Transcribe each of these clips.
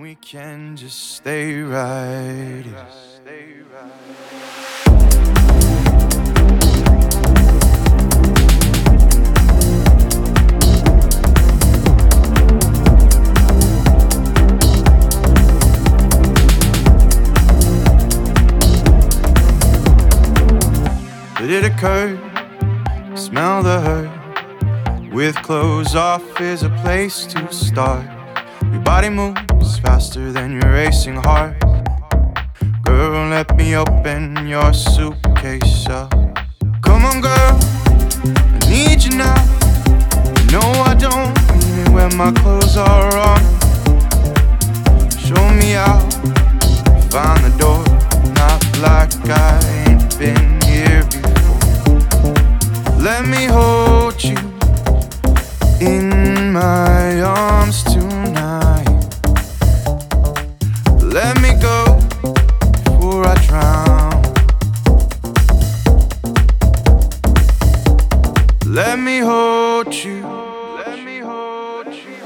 we can just stay right. here. But it occurred, smell the hurt. With clothes off is a place to start. Your body moves faster than your racing heart. Girl, let me open your suitcase up. Come on, girl, I need you now. No, I don't mean it when my clothes are on. Show me out, find the door. Not like I ain't been here before. Let me Let me go before I drown. Let me hold you. Let me hold you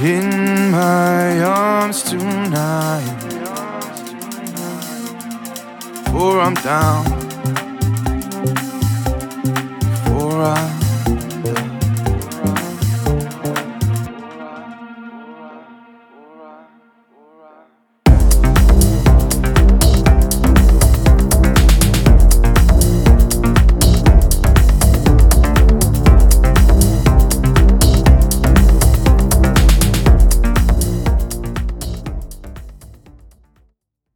in my arms tonight. Before I'm down.